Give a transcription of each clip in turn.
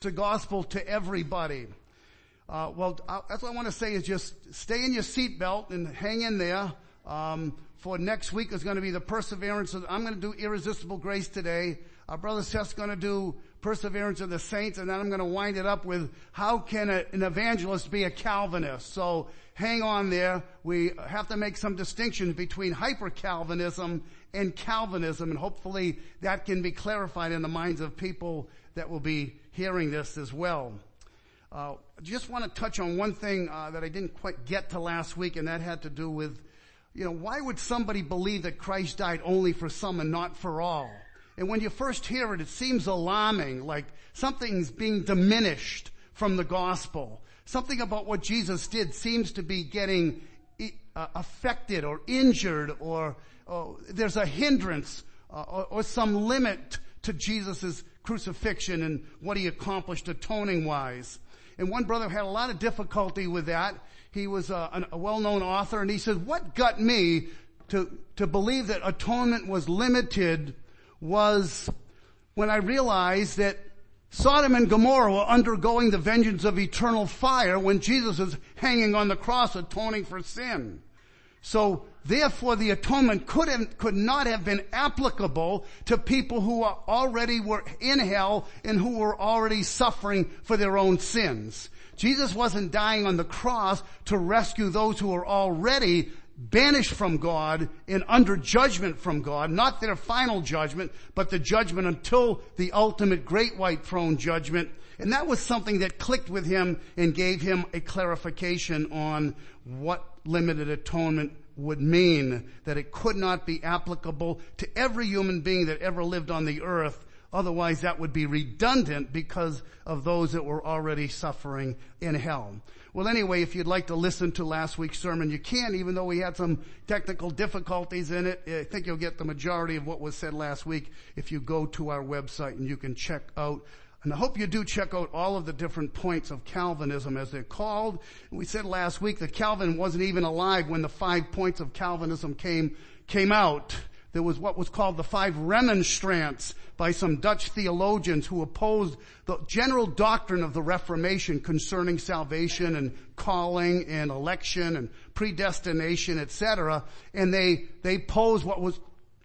the gospel to everybody. Uh, well, uh, that's what I want to say is just stay in your seatbelt and hang in there. Um, for next week is going to be the perseverance. Of, I'm going to do irresistible grace today. Our brother Seth's going to do perseverance of the saints, and then I'm going to wind it up with how can a, an evangelist be a Calvinist. So hang on there. We have to make some distinctions between hyper Calvinism and Calvinism, and hopefully that can be clarified in the minds of people that will be hearing this as well. Uh, just want to touch on one thing uh, that I didn't quite get to last week, and that had to do with, you know, why would somebody believe that Christ died only for some and not for all? And when you first hear it, it seems alarming, like something's being diminished from the gospel. Something about what Jesus did seems to be getting uh, affected or injured, or, or there's a hindrance uh, or, or some limit to Jesus' crucifixion and what he accomplished atoning wise. And one brother had a lot of difficulty with that. He was uh, a, a well-known author and he said, what got me to, to believe that atonement was limited was when I realized that Sodom and Gomorrah were undergoing the vengeance of eternal fire when Jesus is hanging on the cross atoning for sin. So therefore the atonement could, have, could not have been applicable to people who already were in hell and who were already suffering for their own sins. Jesus wasn't dying on the cross to rescue those who were already banished from God and under judgment from God, not their final judgment, but the judgment until the ultimate great white throne judgment. And that was something that clicked with him and gave him a clarification on what limited atonement would mean that it could not be applicable to every human being that ever lived on the earth. Otherwise that would be redundant because of those that were already suffering in hell. Well anyway, if you'd like to listen to last week's sermon, you can, even though we had some technical difficulties in it. I think you'll get the majority of what was said last week if you go to our website and you can check out and I hope you do check out all of the different points of Calvinism as they're called. We said last week that Calvin wasn't even alive when the five points of Calvinism came, came out. There was what was called the five remonstrants by some Dutch theologians who opposed the general doctrine of the Reformation concerning salvation and calling and election and predestination, etc. And they, they posed what was,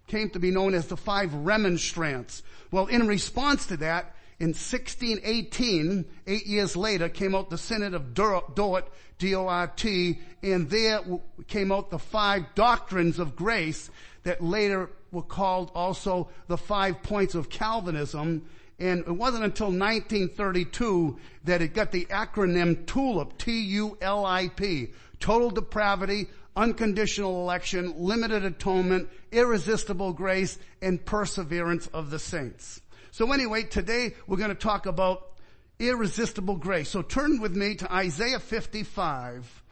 came to be known as the five remonstrants. Well, in response to that, in 1618, eight years later, came out the Synod of Dort, D-O-R-T, and there came out the five doctrines of grace that later were called also the five points of Calvinism. And it wasn't until 1932 that it got the acronym TULIP, T-U-L-I-P, total depravity, unconditional election, limited atonement, irresistible grace, and perseverance of the saints. So anyway, today we're going to talk about irresistible grace. So turn with me to Isaiah 55.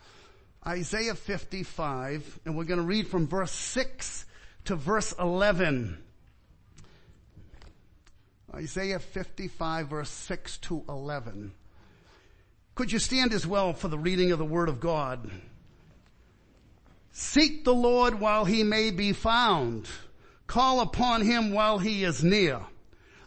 Isaiah 55, and we're going to read from verse 6 to verse 11. Isaiah 55 verse 6 to 11. Could you stand as well for the reading of the word of God? Seek the Lord while he may be found. Call upon him while he is near.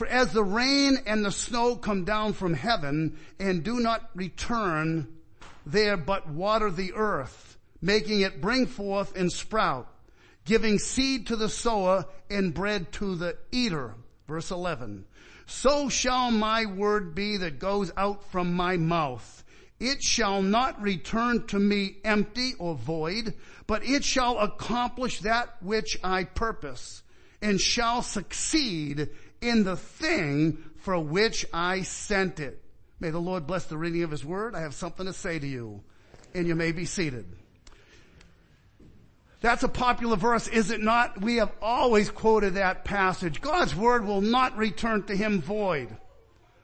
For as the rain and the snow come down from heaven and do not return there but water the earth, making it bring forth and sprout, giving seed to the sower and bread to the eater. Verse 11. So shall my word be that goes out from my mouth. It shall not return to me empty or void, but it shall accomplish that which I purpose and shall succeed in the thing for which I sent it. May the Lord bless the reading of His word. I have something to say to you and you may be seated. That's a popular verse, is it not? We have always quoted that passage. God's word will not return to Him void.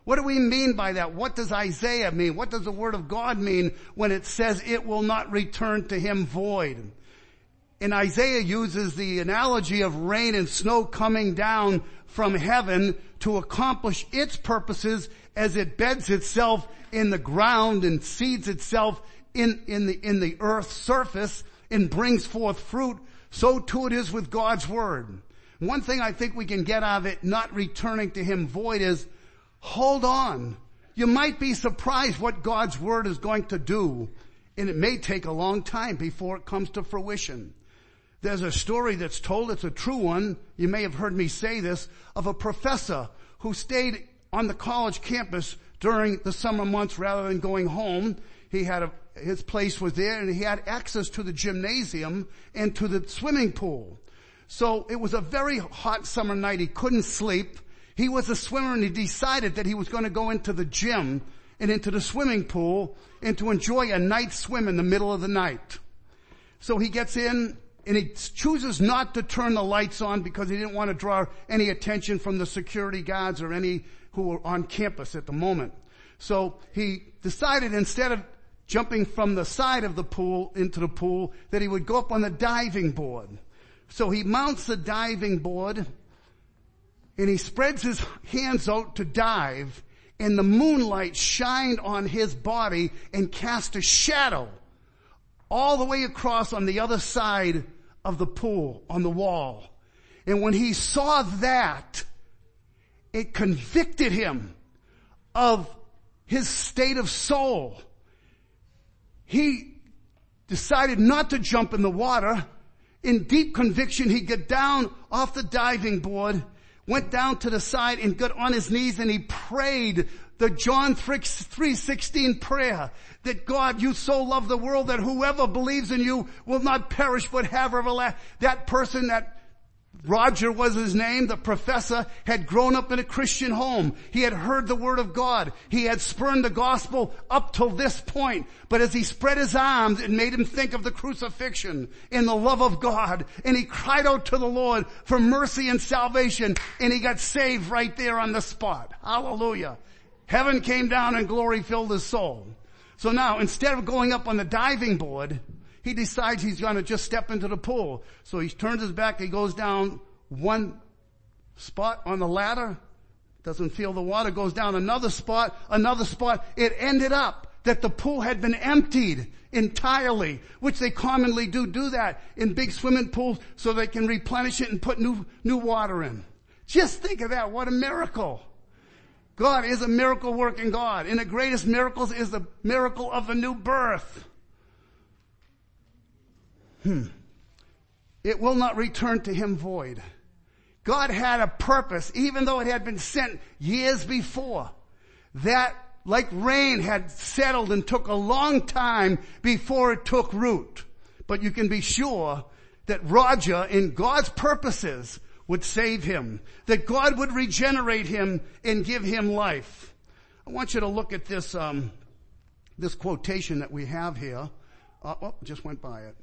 What do we mean by that? What does Isaiah mean? What does the word of God mean when it says it will not return to him void? And Isaiah uses the analogy of rain and snow coming down from heaven to accomplish its purposes as it beds itself in the ground and seeds itself in, in the, in the earth's surface and brings forth fruit. So too it is with God's word. One thing I think we can get out of it not returning to him void is hold on. You might be surprised what God's word is going to do and it may take a long time before it comes to fruition. There's a story that's told, it's a true one, you may have heard me say this, of a professor who stayed on the college campus during the summer months rather than going home. He had a, his place was there and he had access to the gymnasium and to the swimming pool. So it was a very hot summer night. He couldn't sleep. He was a swimmer and he decided that he was going to go into the gym and into the swimming pool and to enjoy a night swim in the middle of the night. So he gets in and he chooses not to turn the lights on because he didn't want to draw any attention from the security guards or any who were on campus at the moment. So he decided instead of jumping from the side of the pool into the pool that he would go up on the diving board. So he mounts the diving board and he spreads his hands out to dive and the moonlight shined on his body and cast a shadow all the way across on the other side of the pool on the wall. And when he saw that, it convicted him of his state of soul. He decided not to jump in the water. In deep conviction, he got down off the diving board, went down to the side and got on his knees and he prayed the John 3.16 prayer that God, you so love the world that whoever believes in you will not perish but have everlasting. That person, that Roger was his name. The professor had grown up in a Christian home. He had heard the word of God. He had spurned the gospel up till this point. But as he spread his arms, it made him think of the crucifixion and the love of God. And he cried out to the Lord for mercy and salvation. And he got saved right there on the spot. Hallelujah. Heaven came down and glory filled his soul. So now, instead of going up on the diving board, he decides he's going to just step into the pool. So he turns his back, he goes down one spot on the ladder, doesn't feel the water, goes down another spot, another spot. It ended up that the pool had been emptied entirely, which they commonly do do that in big swimming pools so they can replenish it and put new, new water in. Just think of that. What a miracle. God is a miracle working God. And the greatest miracles is the miracle of the new birth. Hmm. It will not return to him void. God had a purpose, even though it had been sent years before. That, like rain, had settled and took a long time before it took root. But you can be sure that Roger, in God's purposes, would save him. That God would regenerate him and give him life. I want you to look at this, um, this quotation that we have here. Uh, oh, just went by it.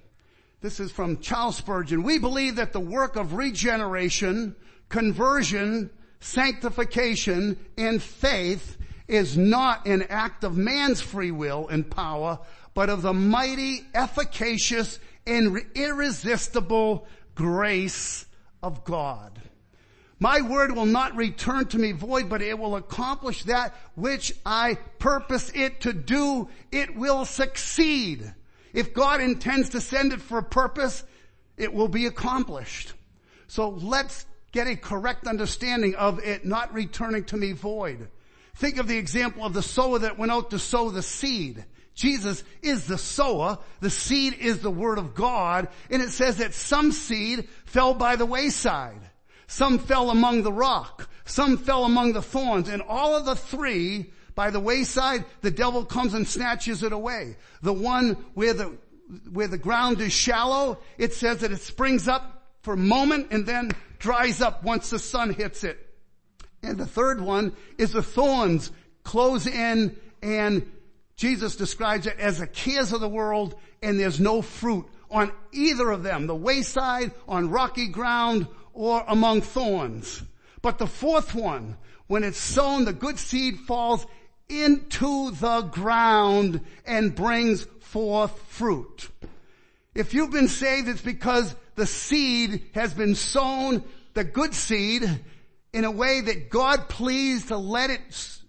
This is from Charles Spurgeon. We believe that the work of regeneration, conversion, sanctification, and faith is not an act of man's free will and power, but of the mighty, efficacious, and irresistible grace of God. My word will not return to me void, but it will accomplish that which I purpose it to do. It will succeed. If God intends to send it for a purpose, it will be accomplished. So let's get a correct understanding of it not returning to me void. Think of the example of the sower that went out to sow the seed. Jesus is the sower. The seed is the word of God. And it says that some seed fell by the wayside. Some fell among the rock. Some fell among the thorns. And all of the three by the wayside, the devil comes and snatches it away. The one where the, where the ground is shallow, it says that it springs up for a moment and then dries up once the sun hits it. And the third one is the thorns close in and Jesus describes it as the cares of the world and there's no fruit on either of them, the wayside, on rocky ground, or among thorns. But the fourth one, when it's sown, the good seed falls into the ground and brings forth fruit. If you've been saved, it's because the seed has been sown, the good seed, in a way that God pleased to let it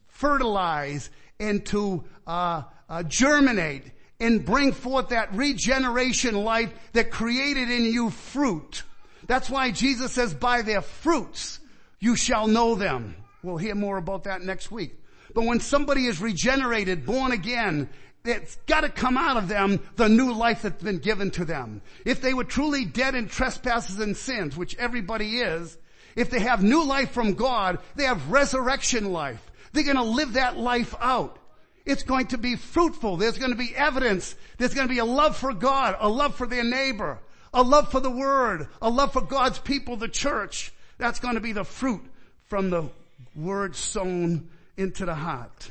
fertilize and to uh, uh, germinate and bring forth that regeneration life that created in you fruit. That's why Jesus says, by their fruits you shall know them. We'll hear more about that next week. But when somebody is regenerated, born again, it's gotta come out of them the new life that's been given to them. If they were truly dead in trespasses and sins, which everybody is, if they have new life from God, they have resurrection life. They're gonna live that life out. It's going to be fruitful. There's going to be evidence. There's going to be a love for God, a love for their neighbor, a love for the word, a love for God's people, the church. That's going to be the fruit from the word sown into the heart.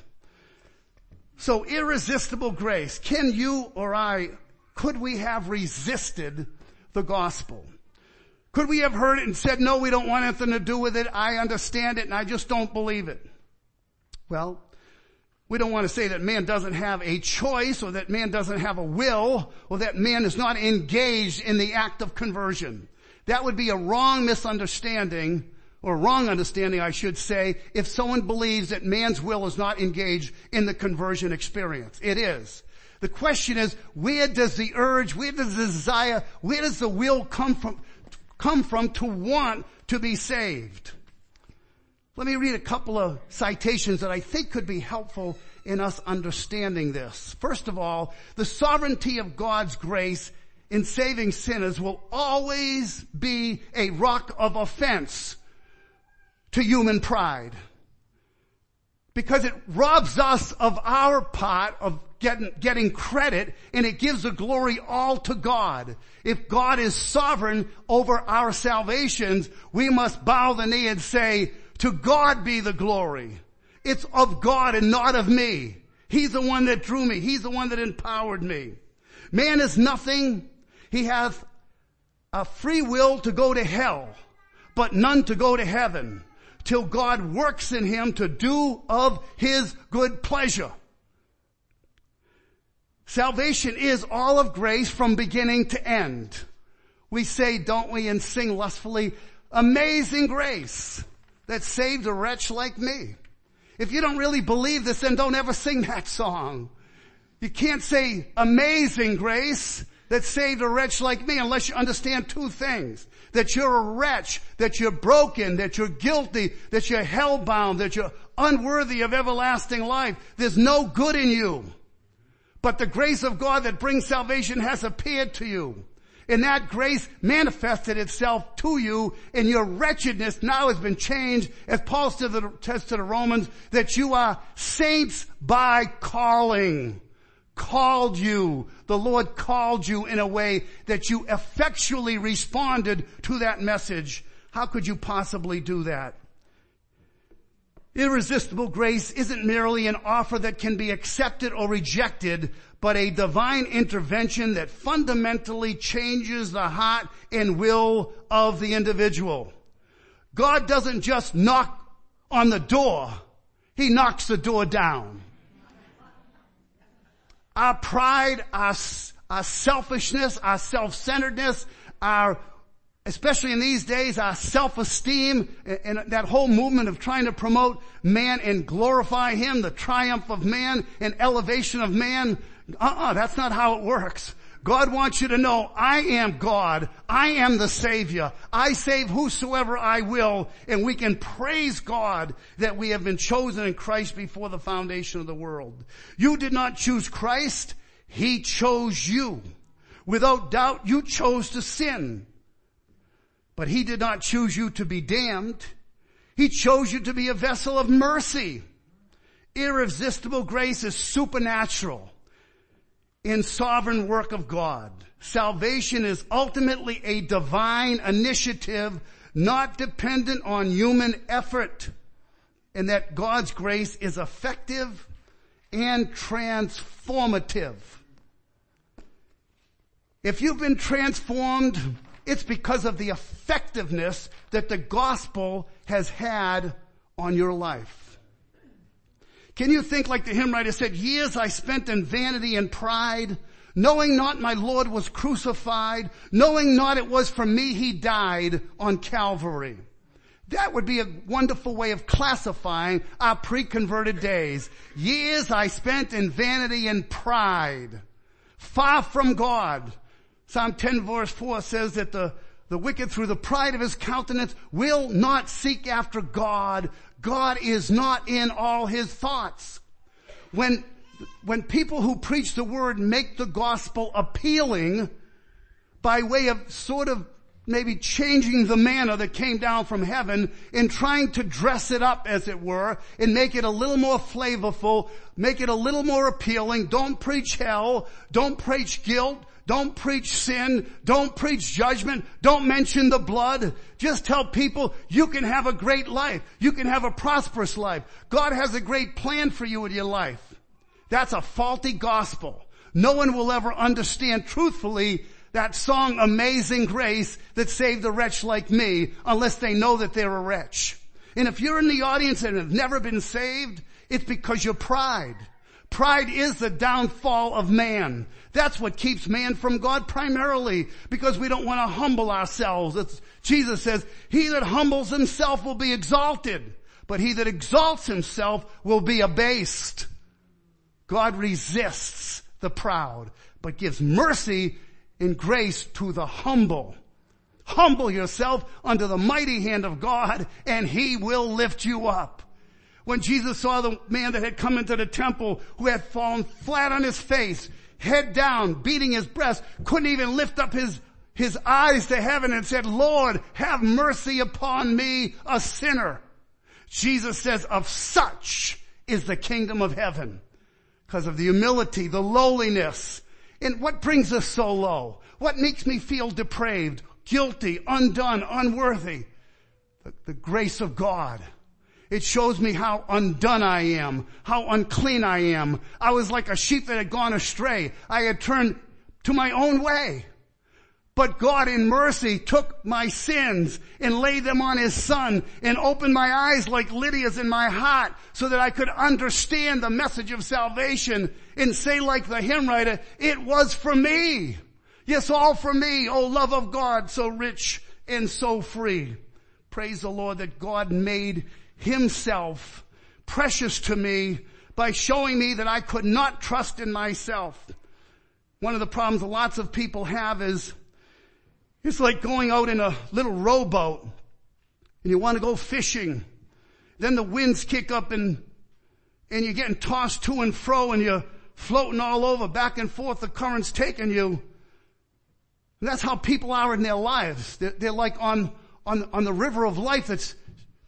So irresistible grace. Can you or I, could we have resisted the gospel? Could we have heard it and said, no, we don't want anything to do with it. I understand it and I just don't believe it. Well, we don't want to say that man doesn't have a choice or that man doesn't have a will or that man is not engaged in the act of conversion. That would be a wrong misunderstanding or wrong understanding, I should say, if someone believes that man's will is not engaged in the conversion experience. It is. The question is, where does the urge, where does the desire, where does the will come from, come from to want to be saved? Let me read a couple of citations that I think could be helpful in us understanding this. First of all, the sovereignty of God's grace in saving sinners will always be a rock of offense to human pride. Because it robs us of our part of getting, getting credit and it gives the glory all to God. If God is sovereign over our salvations, we must bow the knee and say, to God be the glory. It's of God and not of me. He's the one that drew me. He's the one that empowered me. Man is nothing. He hath a free will to go to hell, but none to go to heaven till God works in him to do of his good pleasure. Salvation is all of grace from beginning to end. We say, don't we, and sing lustfully, amazing grace that saved a wretch like me. If you don't really believe this, then don't ever sing that song. You can't say amazing grace that saved a wretch like me unless you understand two things that you're a wretch, that you're broken, that you're guilty, that you're hellbound, that you're unworthy of everlasting life. There's no good in you. But the grace of God that brings salvation has appeared to you. And that grace manifested itself to you and your wretchedness now has been changed as Paul says to the Romans that you are saints by calling called you. The Lord called you in a way that you effectually responded to that message. How could you possibly do that? Irresistible grace isn't merely an offer that can be accepted or rejected, but a divine intervention that fundamentally changes the heart and will of the individual. God doesn't just knock on the door, He knocks the door down. Our pride, our, our selfishness, our self-centeredness, our, especially in these days, our self-esteem and, that whole movement of trying to promote man and glorify him, the triumph of man and elevation of man. Uh-uh, that's not how it works. God wants you to know, I am God. I am the Savior. I save whosoever I will. And we can praise God that we have been chosen in Christ before the foundation of the world. You did not choose Christ. He chose you. Without doubt, you chose to sin. But He did not choose you to be damned. He chose you to be a vessel of mercy. Irresistible grace is supernatural in sovereign work of God. Salvation is ultimately a divine initiative not dependent on human effort and that God's grace is effective and transformative. If you've been transformed It's because of the effectiveness that the gospel has had on your life. Can you think like the hymn writer said, years I spent in vanity and pride, knowing not my Lord was crucified, knowing not it was for me he died on Calvary. That would be a wonderful way of classifying our pre-converted days. Years I spent in vanity and pride, far from God. Psalm 10 verse 4 says that the, the wicked through the pride of his countenance will not seek after God. God is not in all his thoughts. When, when people who preach the word make the gospel appealing by way of sort of maybe changing the manna that came down from heaven and trying to dress it up as it were and make it a little more flavorful, make it a little more appealing. Don't preach hell. Don't preach guilt. Don't preach sin. Don't preach judgment. Don't mention the blood. Just tell people you can have a great life. You can have a prosperous life. God has a great plan for you in your life. That's a faulty gospel. No one will ever understand truthfully that song Amazing Grace that saved a wretch like me unless they know that they're a wretch. And if you're in the audience and have never been saved, it's because you're pride. Pride is the downfall of man. That's what keeps man from God primarily because we don't want to humble ourselves. It's, Jesus says, he that humbles himself will be exalted, but he that exalts himself will be abased. God resists the proud, but gives mercy and grace to the humble. Humble yourself under the mighty hand of God and he will lift you up. When Jesus saw the man that had come into the temple who had fallen flat on his face, head down, beating his breast, couldn't even lift up his, his eyes to heaven and said, Lord, have mercy upon me, a sinner. Jesus says, of such is the kingdom of heaven. Because of the humility, the lowliness. And what brings us so low? What makes me feel depraved, guilty, undone, unworthy? The, the grace of God. It shows me how undone I am, how unclean I am. I was like a sheep that had gone astray. I had turned to my own way. But God in mercy took my sins and laid them on his son and opened my eyes like Lydia's in my heart so that I could understand the message of salvation and say like the hymn writer, it was for me. Yes, all for me. Oh love of God, so rich and so free. Praise the Lord that God made himself precious to me by showing me that I could not trust in myself. One of the problems lots of people have is it's like going out in a little rowboat and you want to go fishing. Then the winds kick up and, and you're getting tossed to and fro and you're floating all over back and forth. The current's taking you. And that's how people are in their lives. They're, they're like on, on, on the river of life that's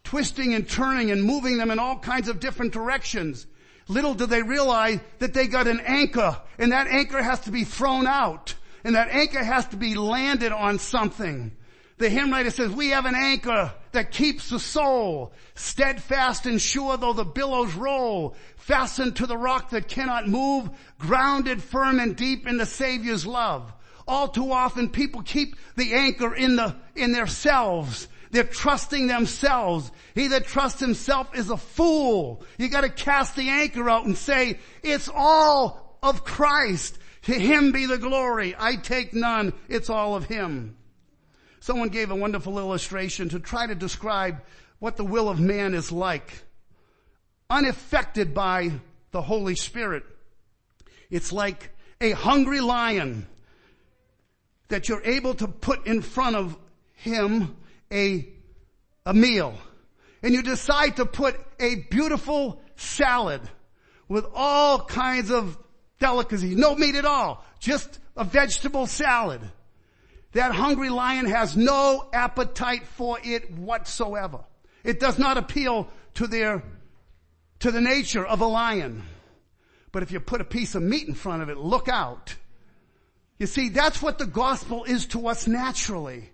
twisting and turning and moving them in all kinds of different directions. Little do they realize that they got an anchor and that anchor has to be thrown out and that anchor has to be landed on something. The hymn writer says, we have an anchor that keeps the soul steadfast and sure though the billows roll, fastened to the rock that cannot move, grounded firm and deep in the Savior's love. All too often people keep the anchor in the, in their selves they're trusting themselves. He that trusts himself is a fool. You gotta cast the anchor out and say, it's all of Christ. To him be the glory. I take none. It's all of him. Someone gave a wonderful illustration to try to describe what the will of man is like. Unaffected by the Holy Spirit. It's like a hungry lion that you're able to put in front of him a, a meal and you decide to put a beautiful salad with all kinds of delicacies, no meat at all, just a vegetable salad. That hungry lion has no appetite for it whatsoever. It does not appeal to their, to the nature of a lion. But if you put a piece of meat in front of it, look out. You see, that's what the gospel is to us naturally.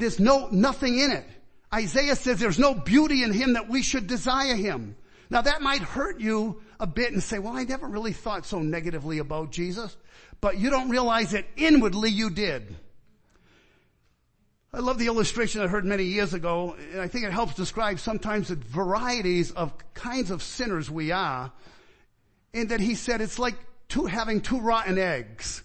There's no, nothing in it. Isaiah says there's no beauty in him that we should desire him. Now that might hurt you a bit and say, well, I never really thought so negatively about Jesus, but you don't realize that inwardly you did. I love the illustration I heard many years ago, and I think it helps describe sometimes the varieties of kinds of sinners we are. In that he said it's like two, having two rotten eggs.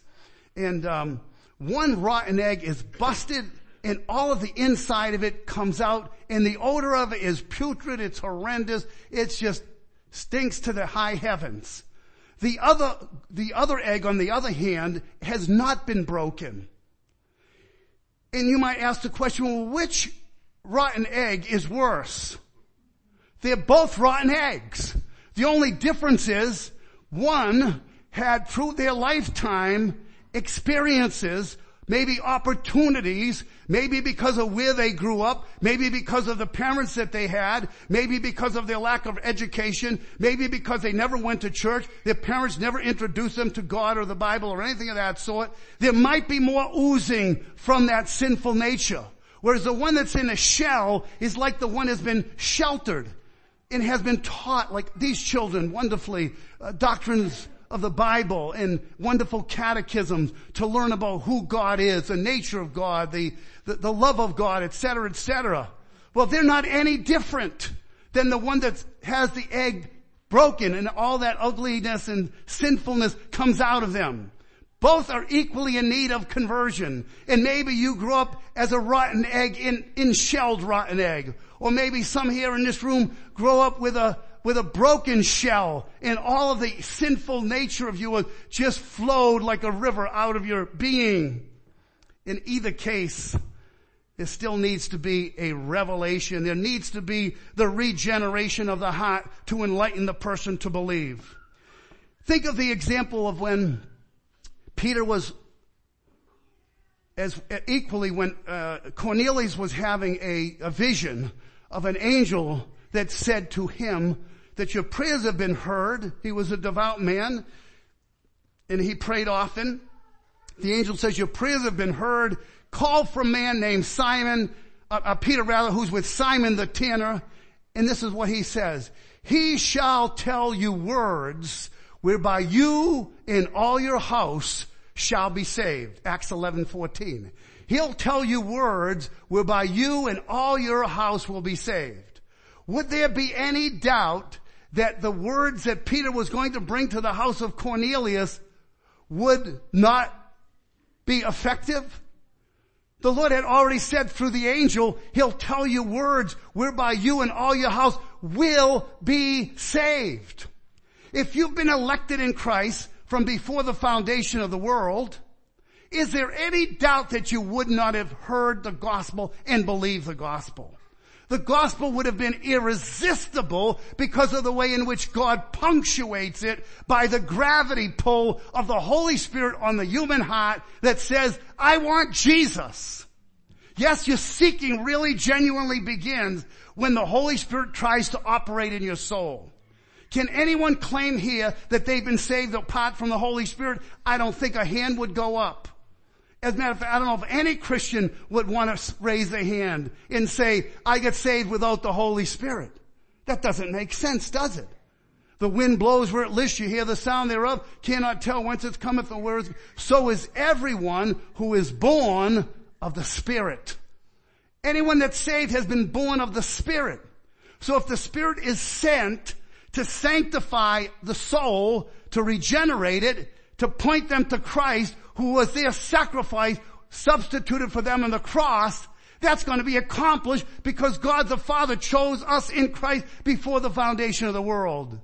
And um, one rotten egg is busted and all of the inside of it comes out and the odor of it is putrid, it's horrendous, it's just stinks to the high heavens. The other, the other egg on the other hand has not been broken. And you might ask the question, well, which rotten egg is worse? They're both rotten eggs. The only difference is one had through their lifetime experiences, maybe opportunities, maybe because of where they grew up, maybe because of the parents that they had, maybe because of their lack of education, maybe because they never went to church, their parents never introduced them to God or the Bible or anything of that sort. There might be more oozing from that sinful nature. Whereas the one that's in a shell is like the one that's been sheltered and has been taught like these children wonderfully uh, doctrines of the Bible and wonderful catechisms to learn about who God is, the nature of God, the, the, the love of God, etc., etc. Well, they're not any different than the one that has the egg broken and all that ugliness and sinfulness comes out of them. Both are equally in need of conversion. And maybe you grew up as a rotten egg in, in shelled rotten egg. Or maybe some here in this room grow up with a, with a broken shell and all of the sinful nature of you just flowed like a river out of your being. In either case, there still needs to be a revelation. There needs to be the regeneration of the heart to enlighten the person to believe. Think of the example of when Peter was as equally when uh, Cornelius was having a, a vision of an angel that said to him, that your prayers have been heard. He was a devout man and he prayed often. The angel says your prayers have been heard. Call for a man named Simon, uh, uh, Peter rather, who's with Simon the tanner. And this is what he says. He shall tell you words whereby you and all your house shall be saved. Acts 11, 14. He'll tell you words whereby you and all your house will be saved. Would there be any doubt that the words that Peter was going to bring to the house of Cornelius would not be effective? The Lord had already said through the angel, He'll tell you words whereby you and all your house will be saved. If you've been elected in Christ from before the foundation of the world, is there any doubt that you would not have heard the gospel and believed the gospel? The gospel would have been irresistible because of the way in which God punctuates it by the gravity pull of the Holy Spirit on the human heart that says, I want Jesus. Yes, your seeking really genuinely begins when the Holy Spirit tries to operate in your soul. Can anyone claim here that they've been saved apart from the Holy Spirit? I don't think a hand would go up. As a matter of fact, I don't know if any Christian would want to raise a hand and say, I get saved without the Holy Spirit. That doesn't make sense, does it? The wind blows where it lists, you hear the sound thereof, cannot tell whence it cometh or where So is everyone who is born of the Spirit. Anyone that's saved has been born of the Spirit. So if the Spirit is sent to sanctify the soul, to regenerate it, to point them to Christ, who was their sacrifice substituted for them on the cross, that's going to be accomplished because God the Father chose us in Christ before the foundation of the world.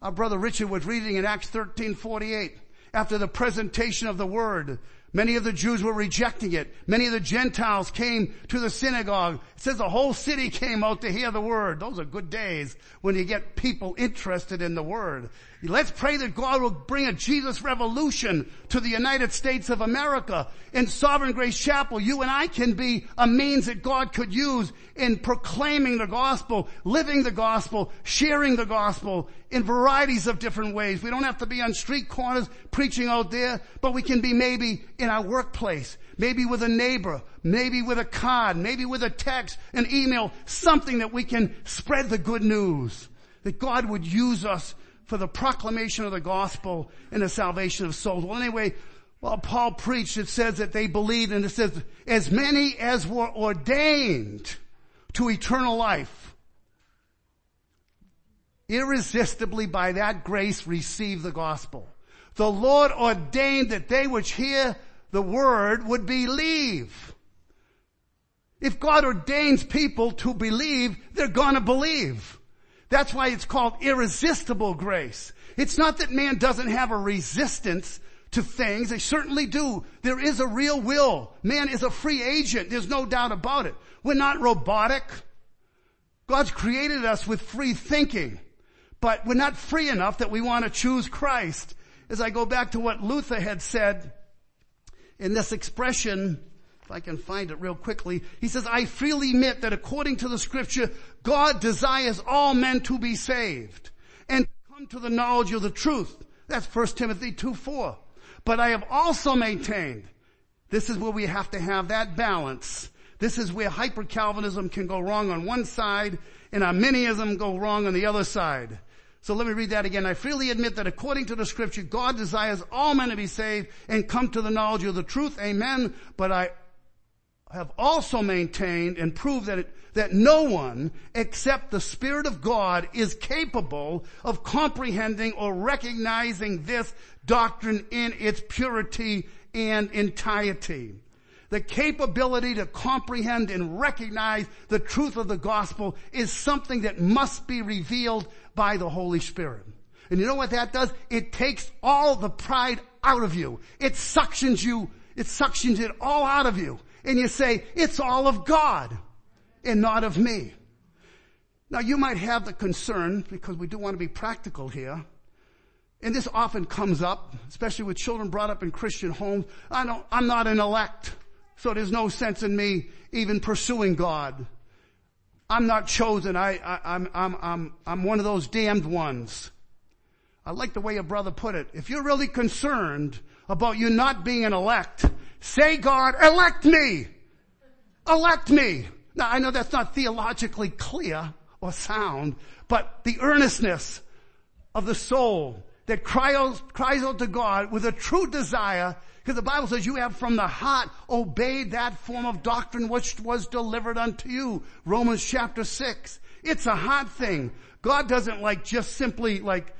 Our brother Richard was reading in Acts 13, 48, after the presentation of the word, Many of the Jews were rejecting it. Many of the Gentiles came to the synagogue. It says the whole city came out to hear the word. Those are good days when you get people interested in the word. Let's pray that God will bring a Jesus revolution to the United States of America. In Sovereign Grace Chapel, you and I can be a means that God could use in proclaiming the gospel, living the gospel, sharing the gospel in varieties of different ways. We don't have to be on street corners preaching out there, but we can be maybe in our workplace, maybe with a neighbor, maybe with a card, maybe with a text, an email, something that we can spread the good news. That God would use us for the proclamation of the gospel and the salvation of souls. Well, anyway, Well, Paul preached, it says that they believed and it says, as many as were ordained to eternal life, irresistibly by that grace received the gospel. The Lord ordained that they which hear the word would believe. If God ordains people to believe, they're gonna believe. That's why it's called irresistible grace. It's not that man doesn't have a resistance to things. They certainly do. There is a real will. Man is a free agent. There's no doubt about it. We're not robotic. God's created us with free thinking, but we're not free enough that we want to choose Christ. As I go back to what Luther had said in this expression, I can find it real quickly, he says, I freely admit that according to the scripture, God desires all men to be saved and come to the knowledge of the truth. That's 1 Timothy 2 4. But I have also maintained, this is where we have to have that balance. This is where hyper-Calvinism can go wrong on one side and Arminianism go wrong on the other side. So let me read that again. I freely admit that according to the scripture, God desires all men to be saved and come to the knowledge of the truth. Amen. But I have also maintained and proved that it, that no one except the Spirit of God is capable of comprehending or recognizing this doctrine in its purity and entirety. The capability to comprehend and recognize the truth of the gospel is something that must be revealed by the Holy Spirit. And you know what that does? It takes all the pride out of you. It suctions you, it suctions it all out of you. And you say, it's all of God and not of me. Now you might have the concern, because we do want to be practical here, and this often comes up, especially with children brought up in Christian homes. I don't, I'm not an elect, so there's no sense in me even pursuing God. I'm not chosen. I, I, I'm, I'm, I'm, I'm one of those damned ones. I like the way a brother put it. If you're really concerned about you not being an elect, say God, elect me! Elect me! Now I know that's not theologically clear or sound, but the earnestness of the soul that cries, cries out to God with a true desire, because the Bible says you have from the heart obeyed that form of doctrine which was delivered unto you. Romans chapter 6. It's a hard thing. God doesn't like just simply like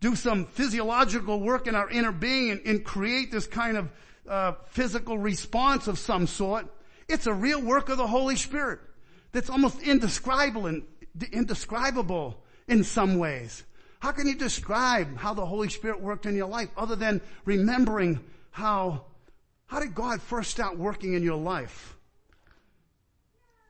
do some physiological work in our inner being and, and create this kind of uh, physical response of some sort. It's a real work of the Holy Spirit that's almost indescribable indescribable in some ways. How can you describe how the Holy Spirit worked in your life other than remembering how, how did God first start working in your life?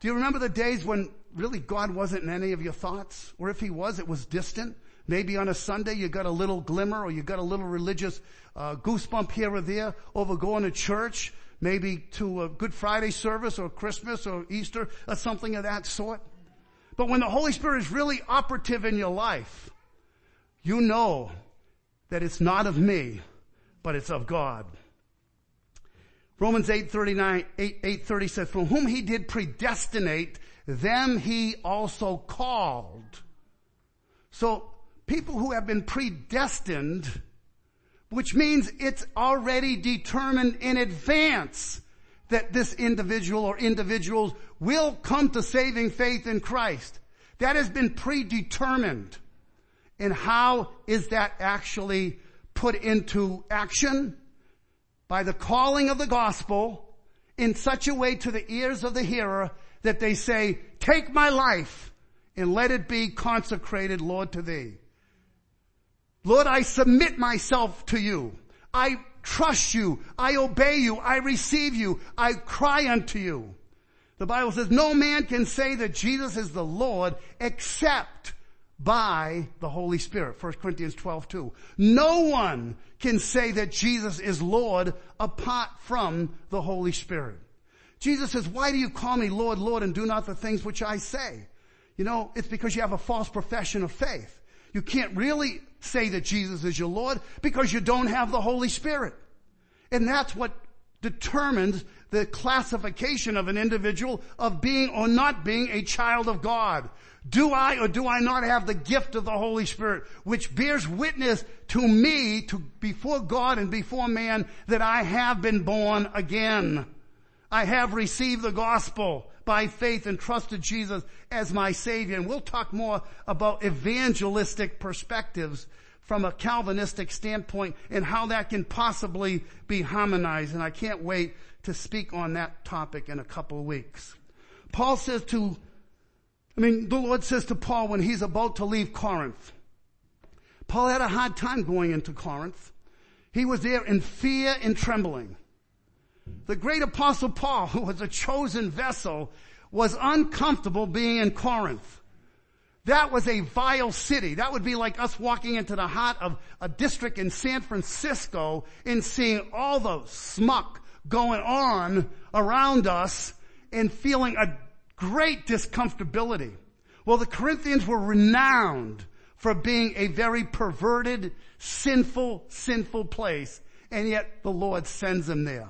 Do you remember the days when really God wasn't in any of your thoughts? Or if He was, it was distant? Maybe on a Sunday you got a little glimmer or you got a little religious uh, goosebump here or there over going to church, maybe to a Good Friday service or Christmas or Easter or something of that sort. But when the Holy Spirit is really operative in your life, you know that it's not of me, but it's of God. Romans 8:39 8, 8:30 says from whom he did predestinate them he also called. So people who have been predestined which means it's already determined in advance that this individual or individuals will come to saving faith in Christ. That has been predetermined. And how is that actually put into action? By the calling of the gospel in such a way to the ears of the hearer that they say, take my life and let it be consecrated, Lord, to thee. Lord, I submit myself to you. I trust you. I obey you. I receive you. I cry unto you. The Bible says no man can say that Jesus is the Lord except by the Holy Spirit. 1 Corinthians 12, 2. No one can say that Jesus is Lord apart from the Holy Spirit. Jesus says, why do you call me Lord, Lord, and do not the things which I say? You know, it's because you have a false profession of faith. You can't really say that Jesus is your Lord because you don't have the Holy Spirit. And that's what determines the classification of an individual of being or not being a child of God. Do I or do I not have the gift of the Holy Spirit, which bears witness to me, to before God and before man, that I have been born again. I have received the gospel by faith and trusted Jesus as my savior. And we'll talk more about evangelistic perspectives from a Calvinistic standpoint and how that can possibly be harmonized. And I can't wait to speak on that topic in a couple of weeks. Paul says to, I mean, the Lord says to Paul when he's about to leave Corinth, Paul had a hard time going into Corinth. He was there in fear and trembling. The great apostle Paul, who was a chosen vessel, was uncomfortable being in Corinth. That was a vile city. That would be like us walking into the heart of a district in San Francisco and seeing all the smuck going on around us and feeling a great discomfortability. Well, the Corinthians were renowned for being a very perverted, sinful, sinful place. And yet the Lord sends them there.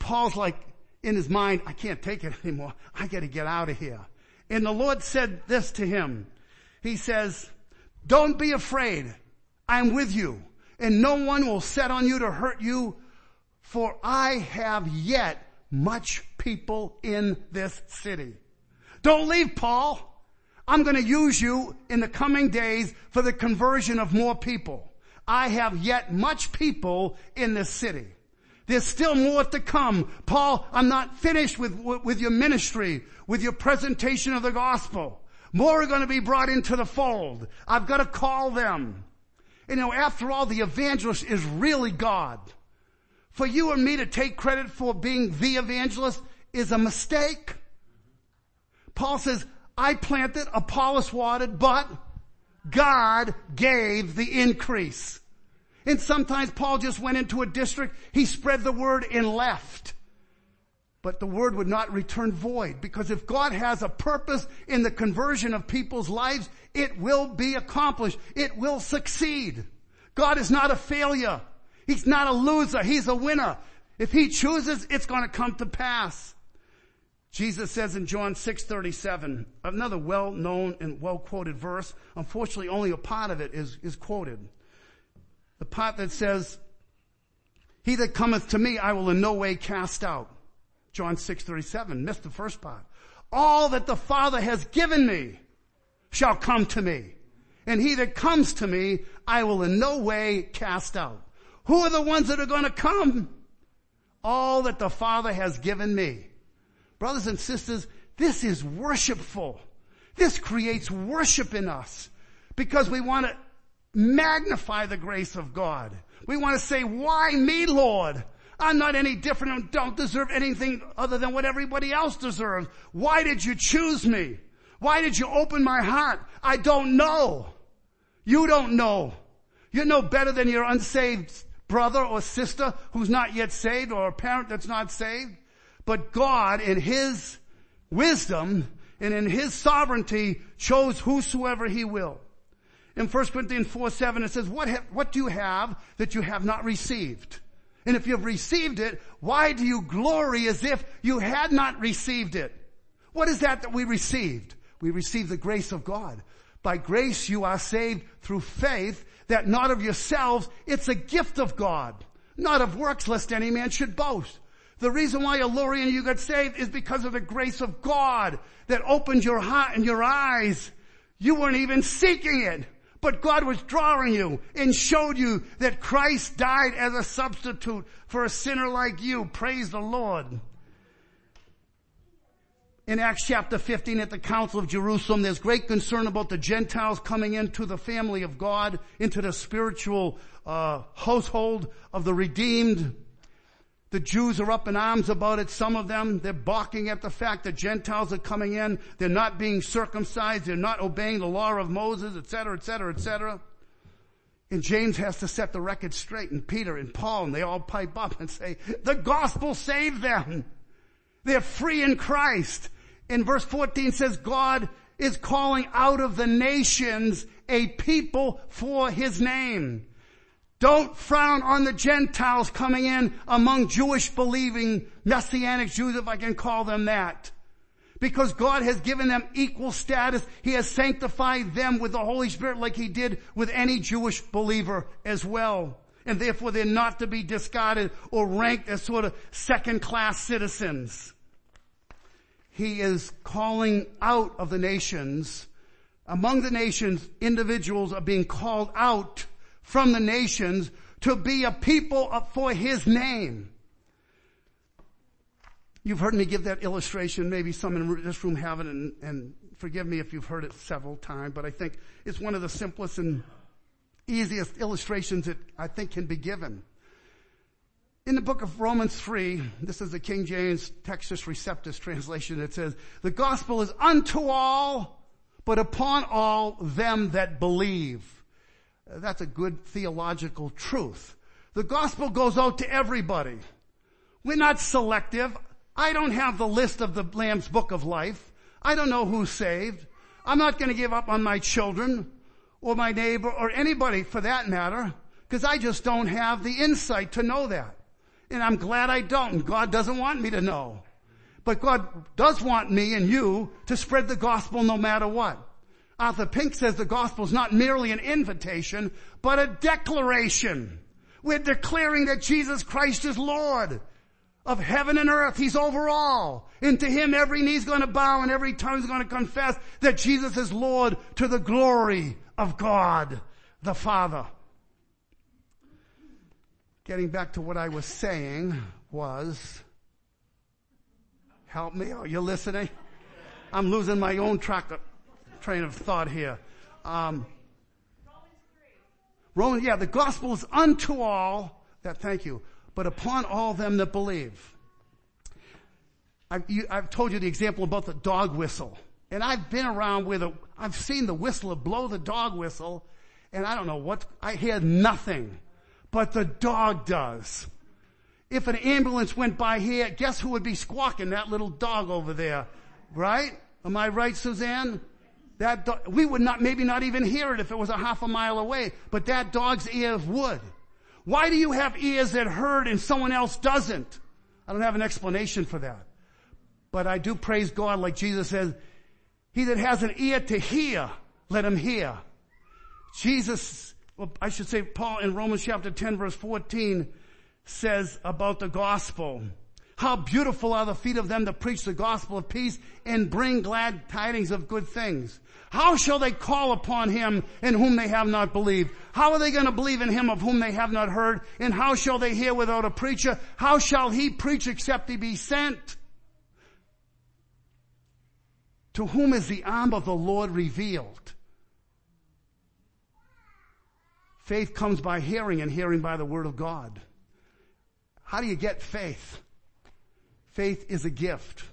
Paul's like in his mind, I can't take it anymore. I gotta get out of here. And the Lord said this to him. He says, don't be afraid. I'm with you and no one will set on you to hurt you for I have yet much people in this city. Don't leave Paul. I'm going to use you in the coming days for the conversion of more people. I have yet much people in this city. There's still more to come. Paul, I'm not finished with, with your ministry, with your presentation of the gospel. More are going to be brought into the fold. I've got to call them. You know, after all, the evangelist is really God. For you and me to take credit for being the evangelist is a mistake. Paul says, I planted, Apollos watered, but God gave the increase. And sometimes Paul just went into a district, he spread the word and left. But the word would not return void because if God has a purpose in the conversion of people's lives, it will be accomplished. It will succeed. God is not a failure. He's not a loser. He's a winner. If he chooses, it's going to come to pass. Jesus says in John 6:37, another well-known and well-quoted verse. Unfortunately, only a part of it is, is quoted. The part that says, he that cometh to me, I will in no way cast out. John 6:37, missed the first part. All that the Father has given me shall come to me. And he that comes to me, I will in no way cast out. Who are the ones that are going to come? All that the Father has given me. Brothers and sisters, this is worshipful. This creates worship in us because we want to magnify the grace of God. We want to say, why me, Lord? I'm not any different and don't deserve anything other than what everybody else deserves. Why did you choose me? Why did you open my heart? I don't know. You don't know. You're no better than your unsaved brother or sister who's not yet saved or a parent that's not saved. But God in His wisdom and in His sovereignty chose whosoever He will. In 1 Corinthians 4, 7, it says, what, ha- what do you have that you have not received? And if you've received it, why do you glory as if you had not received it? What is that that we received? We received the grace of God. By grace you are saved through faith that not of yourselves, it's a gift of God, not of works lest any man should boast. The reason why and you got saved is because of the grace of God that opened your heart and your eyes. You weren't even seeking it. But God was drawing you and showed you that Christ died as a substitute for a sinner like you. Praise the Lord. In Acts chapter 15 at the Council of Jerusalem, there's great concern about the Gentiles coming into the family of God, into the spiritual uh, household of the redeemed. The Jews are up in arms about it. Some of them, they're balking at the fact that Gentiles are coming in. They're not being circumcised. They're not obeying the law of Moses, etc., etc., etc. And James has to set the record straight and Peter and Paul and they all pipe up and say, the gospel saved them. They're free in Christ in verse 14 says God is calling out of the nations a people for his name. Don't frown on the Gentiles coming in among Jewish believing Messianic Jews, if I can call them that. Because God has given them equal status. He has sanctified them with the Holy Spirit like He did with any Jewish believer as well. And therefore they're not to be discarded or ranked as sort of second class citizens. He is calling out of the nations. Among the nations, individuals are being called out from the nations to be a people for his name. You've heard me give that illustration. Maybe some in this room haven't, and, and forgive me if you've heard it several times, but I think it's one of the simplest and easiest illustrations that I think can be given. In the book of Romans 3, this is the King James Textus Receptus translation, it says, the gospel is unto all, but upon all them that believe. That's a good theological truth. The gospel goes out to everybody. We're not selective. I don't have the list of the Lamb's book of life. I don't know who's saved. I'm not going to give up on my children or my neighbor or anybody for that matter because I just don't have the insight to know that. And I'm glad I don't. God doesn't want me to know. But God does want me and you to spread the gospel no matter what. Arthur Pink says the gospel is not merely an invitation, but a declaration. We're declaring that Jesus Christ is Lord of heaven and earth. He's over all. And to Him every knee's gonna bow and every tongue's gonna confess that Jesus is Lord to the glory of God the Father. Getting back to what I was saying was, help me, are you listening? I'm losing my own track of, train of thought here. Um, Romans, yeah, the gospel is unto all that, thank you, but upon all them that believe. I've, you, I've told you the example about the dog whistle. And I've been around with I've seen the whistler blow the dog whistle, and I don't know what, I hear nothing, but the dog does. If an ambulance went by here, guess who would be squawking? That little dog over there, right? Am I right, Suzanne? That do- we would not, maybe not even hear it if it was a half a mile away, but that dog's ears would. Why do you have ears that heard and someone else doesn't? I don't have an explanation for that. But I do praise God like Jesus says, he that has an ear to hear, let him hear. Jesus, well, I should say Paul in Romans chapter 10 verse 14 says about the gospel, how beautiful are the feet of them that preach the gospel of peace and bring glad tidings of good things. How shall they call upon him in whom they have not believed? How are they going to believe in him of whom they have not heard? And how shall they hear without a preacher? How shall he preach except he be sent? To whom is the arm of the Lord revealed? Faith comes by hearing and hearing by the word of God. How do you get faith? Faith is a gift.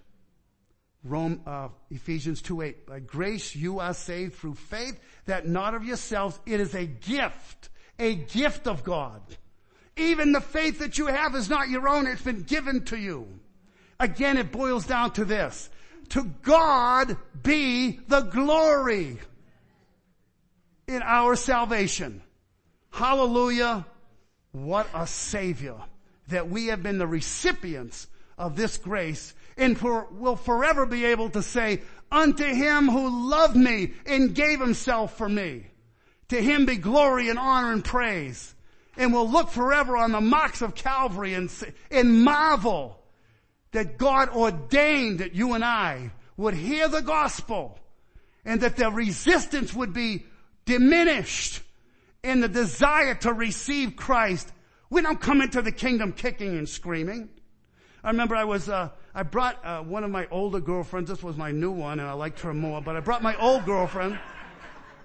Rome, uh, Ephesians 2 8. By grace you are saved through faith, that not of yourselves. It is a gift, a gift of God. Even the faith that you have is not your own. It's been given to you. Again, it boils down to this. To God be the glory in our salvation. Hallelujah. What a savior that we have been the recipients of this grace and for, will forever be able to say, unto him who loved me and gave himself for me. To him be glory and honor and praise. And we'll look forever on the marks of Calvary and, and marvel that God ordained that you and I would hear the gospel and that the resistance would be diminished in the desire to receive Christ. We don't come into the kingdom kicking and screaming. I remember I was, uh, I brought uh, one of my older girlfriends. This was my new one, and I liked her more. But I brought my old girlfriend,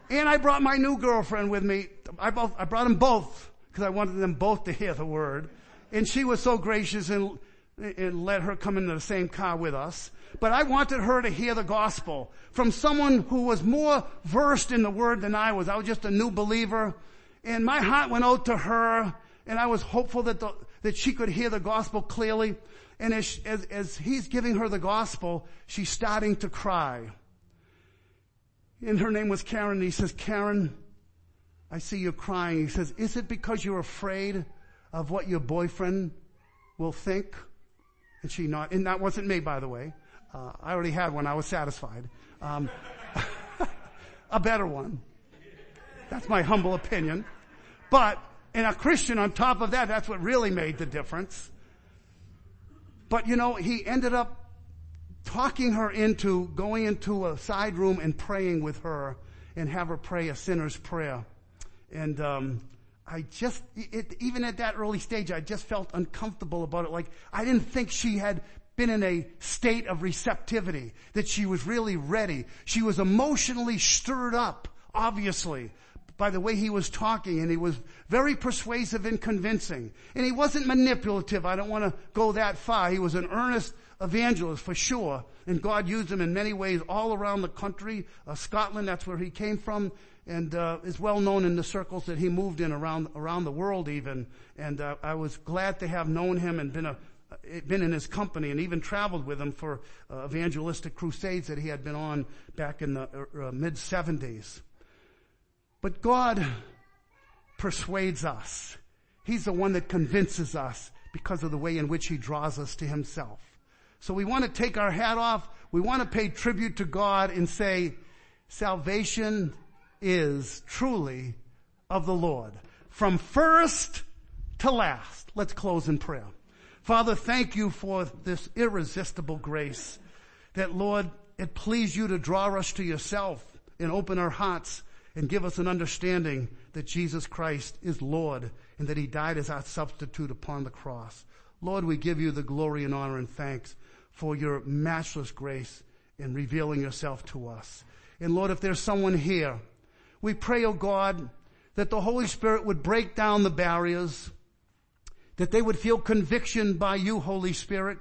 and I brought my new girlfriend with me. I both, I brought them both because I wanted them both to hear the word. And she was so gracious and, and let her come into the same car with us. But I wanted her to hear the gospel from someone who was more versed in the word than I was. I was just a new believer. And my heart went out to her, and I was hopeful that the, that she could hear the gospel clearly. And as, as, as he's giving her the gospel, she's starting to cry. And her name was Karen. And he says, Karen, I see you crying. He says, is it because you're afraid of what your boyfriend will think? And she not, and that wasn't me, by the way. Uh, I already had one. I was satisfied. Um, a better one. That's my humble opinion. But in a Christian on top of that, that's what really made the difference. But you know, he ended up talking her into going into a side room and praying with her and have her pray a sinner's prayer. And, um, I just, it, even at that early stage, I just felt uncomfortable about it. Like I didn't think she had been in a state of receptivity, that she was really ready. She was emotionally stirred up, obviously, by the way he was talking and he was very persuasive and convincing. And he wasn't manipulative. I don't want to go that far. He was an earnest evangelist for sure. And God used him in many ways all around the country. Uh, Scotland, that's where he came from and uh, is well known in the circles that he moved in around around the world even. And uh, I was glad to have known him and been a been in his company and even traveled with him for uh, evangelistic crusades that he had been on back in the uh, uh, mid 70s. But God persuades us. He's the one that convinces us because of the way in which he draws us to himself. So we want to take our hat off. We want to pay tribute to God and say, salvation is truly of the Lord. From first to last. Let's close in prayer. Father, thank you for this irresistible grace that Lord, it pleased you to draw us to yourself and open our hearts and give us an understanding that Jesus Christ is Lord and that he died as our substitute upon the cross. Lord, we give you the glory and honor and thanks for your matchless grace in revealing yourself to us. And Lord, if there's someone here we pray, oh God, that the Holy Spirit would break down the barriers, that they would feel conviction by you, Holy Spirit,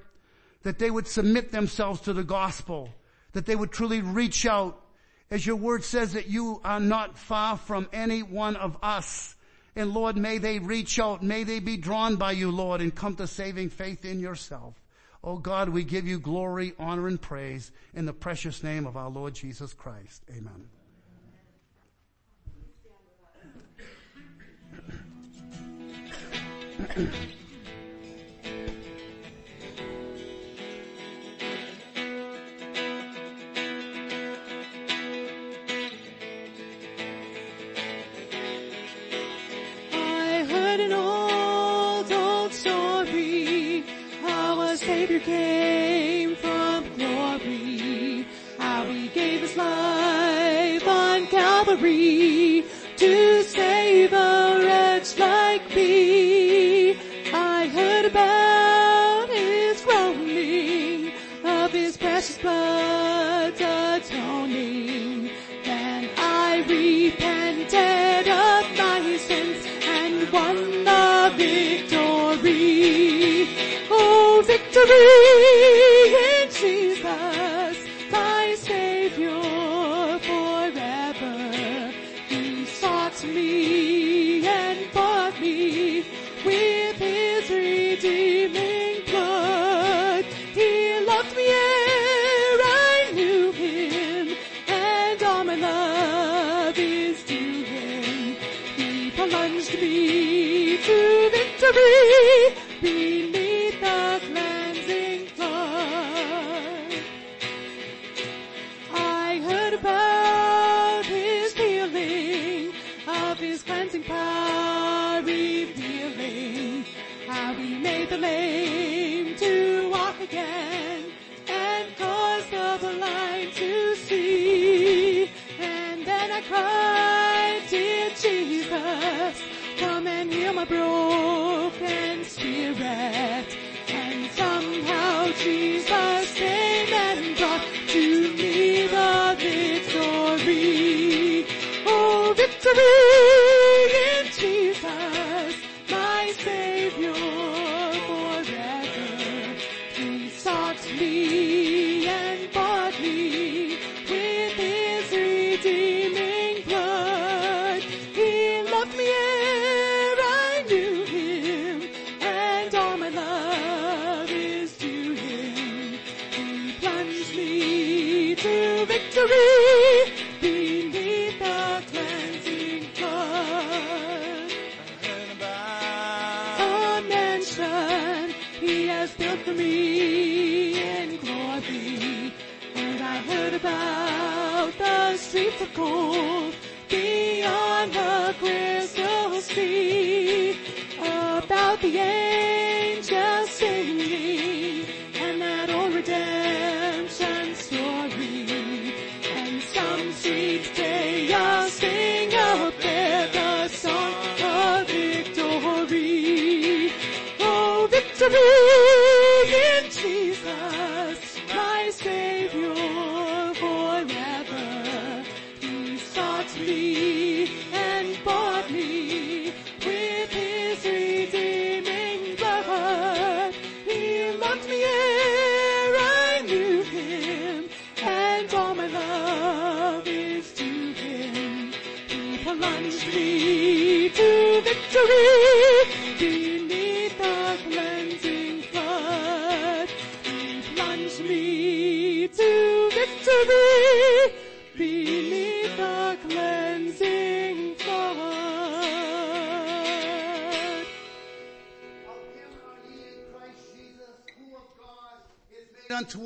that they would submit themselves to the gospel, that they would truly reach out. As your word says that you are not far from any one of us. And Lord, may they reach out, may they be drawn by you, Lord, and come to saving faith in yourself. Oh God, we give you glory, honor, and praise in the precious name of our Lord Jesus Christ. Amen. I came from glory, how he gave his life on Calvary to 这 about the angels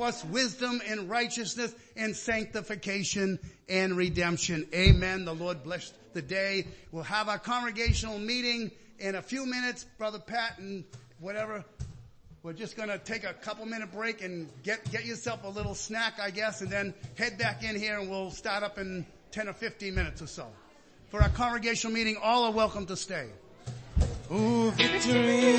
us wisdom and righteousness and sanctification and redemption. Amen. The Lord bless the day. We'll have our congregational meeting in a few minutes. Brother Pat and whatever. We're just gonna take a couple minute break and get, get yourself a little snack, I guess, and then head back in here and we'll start up in 10 or 15 minutes or so. For our congregational meeting, all are welcome to stay. Ooh, victory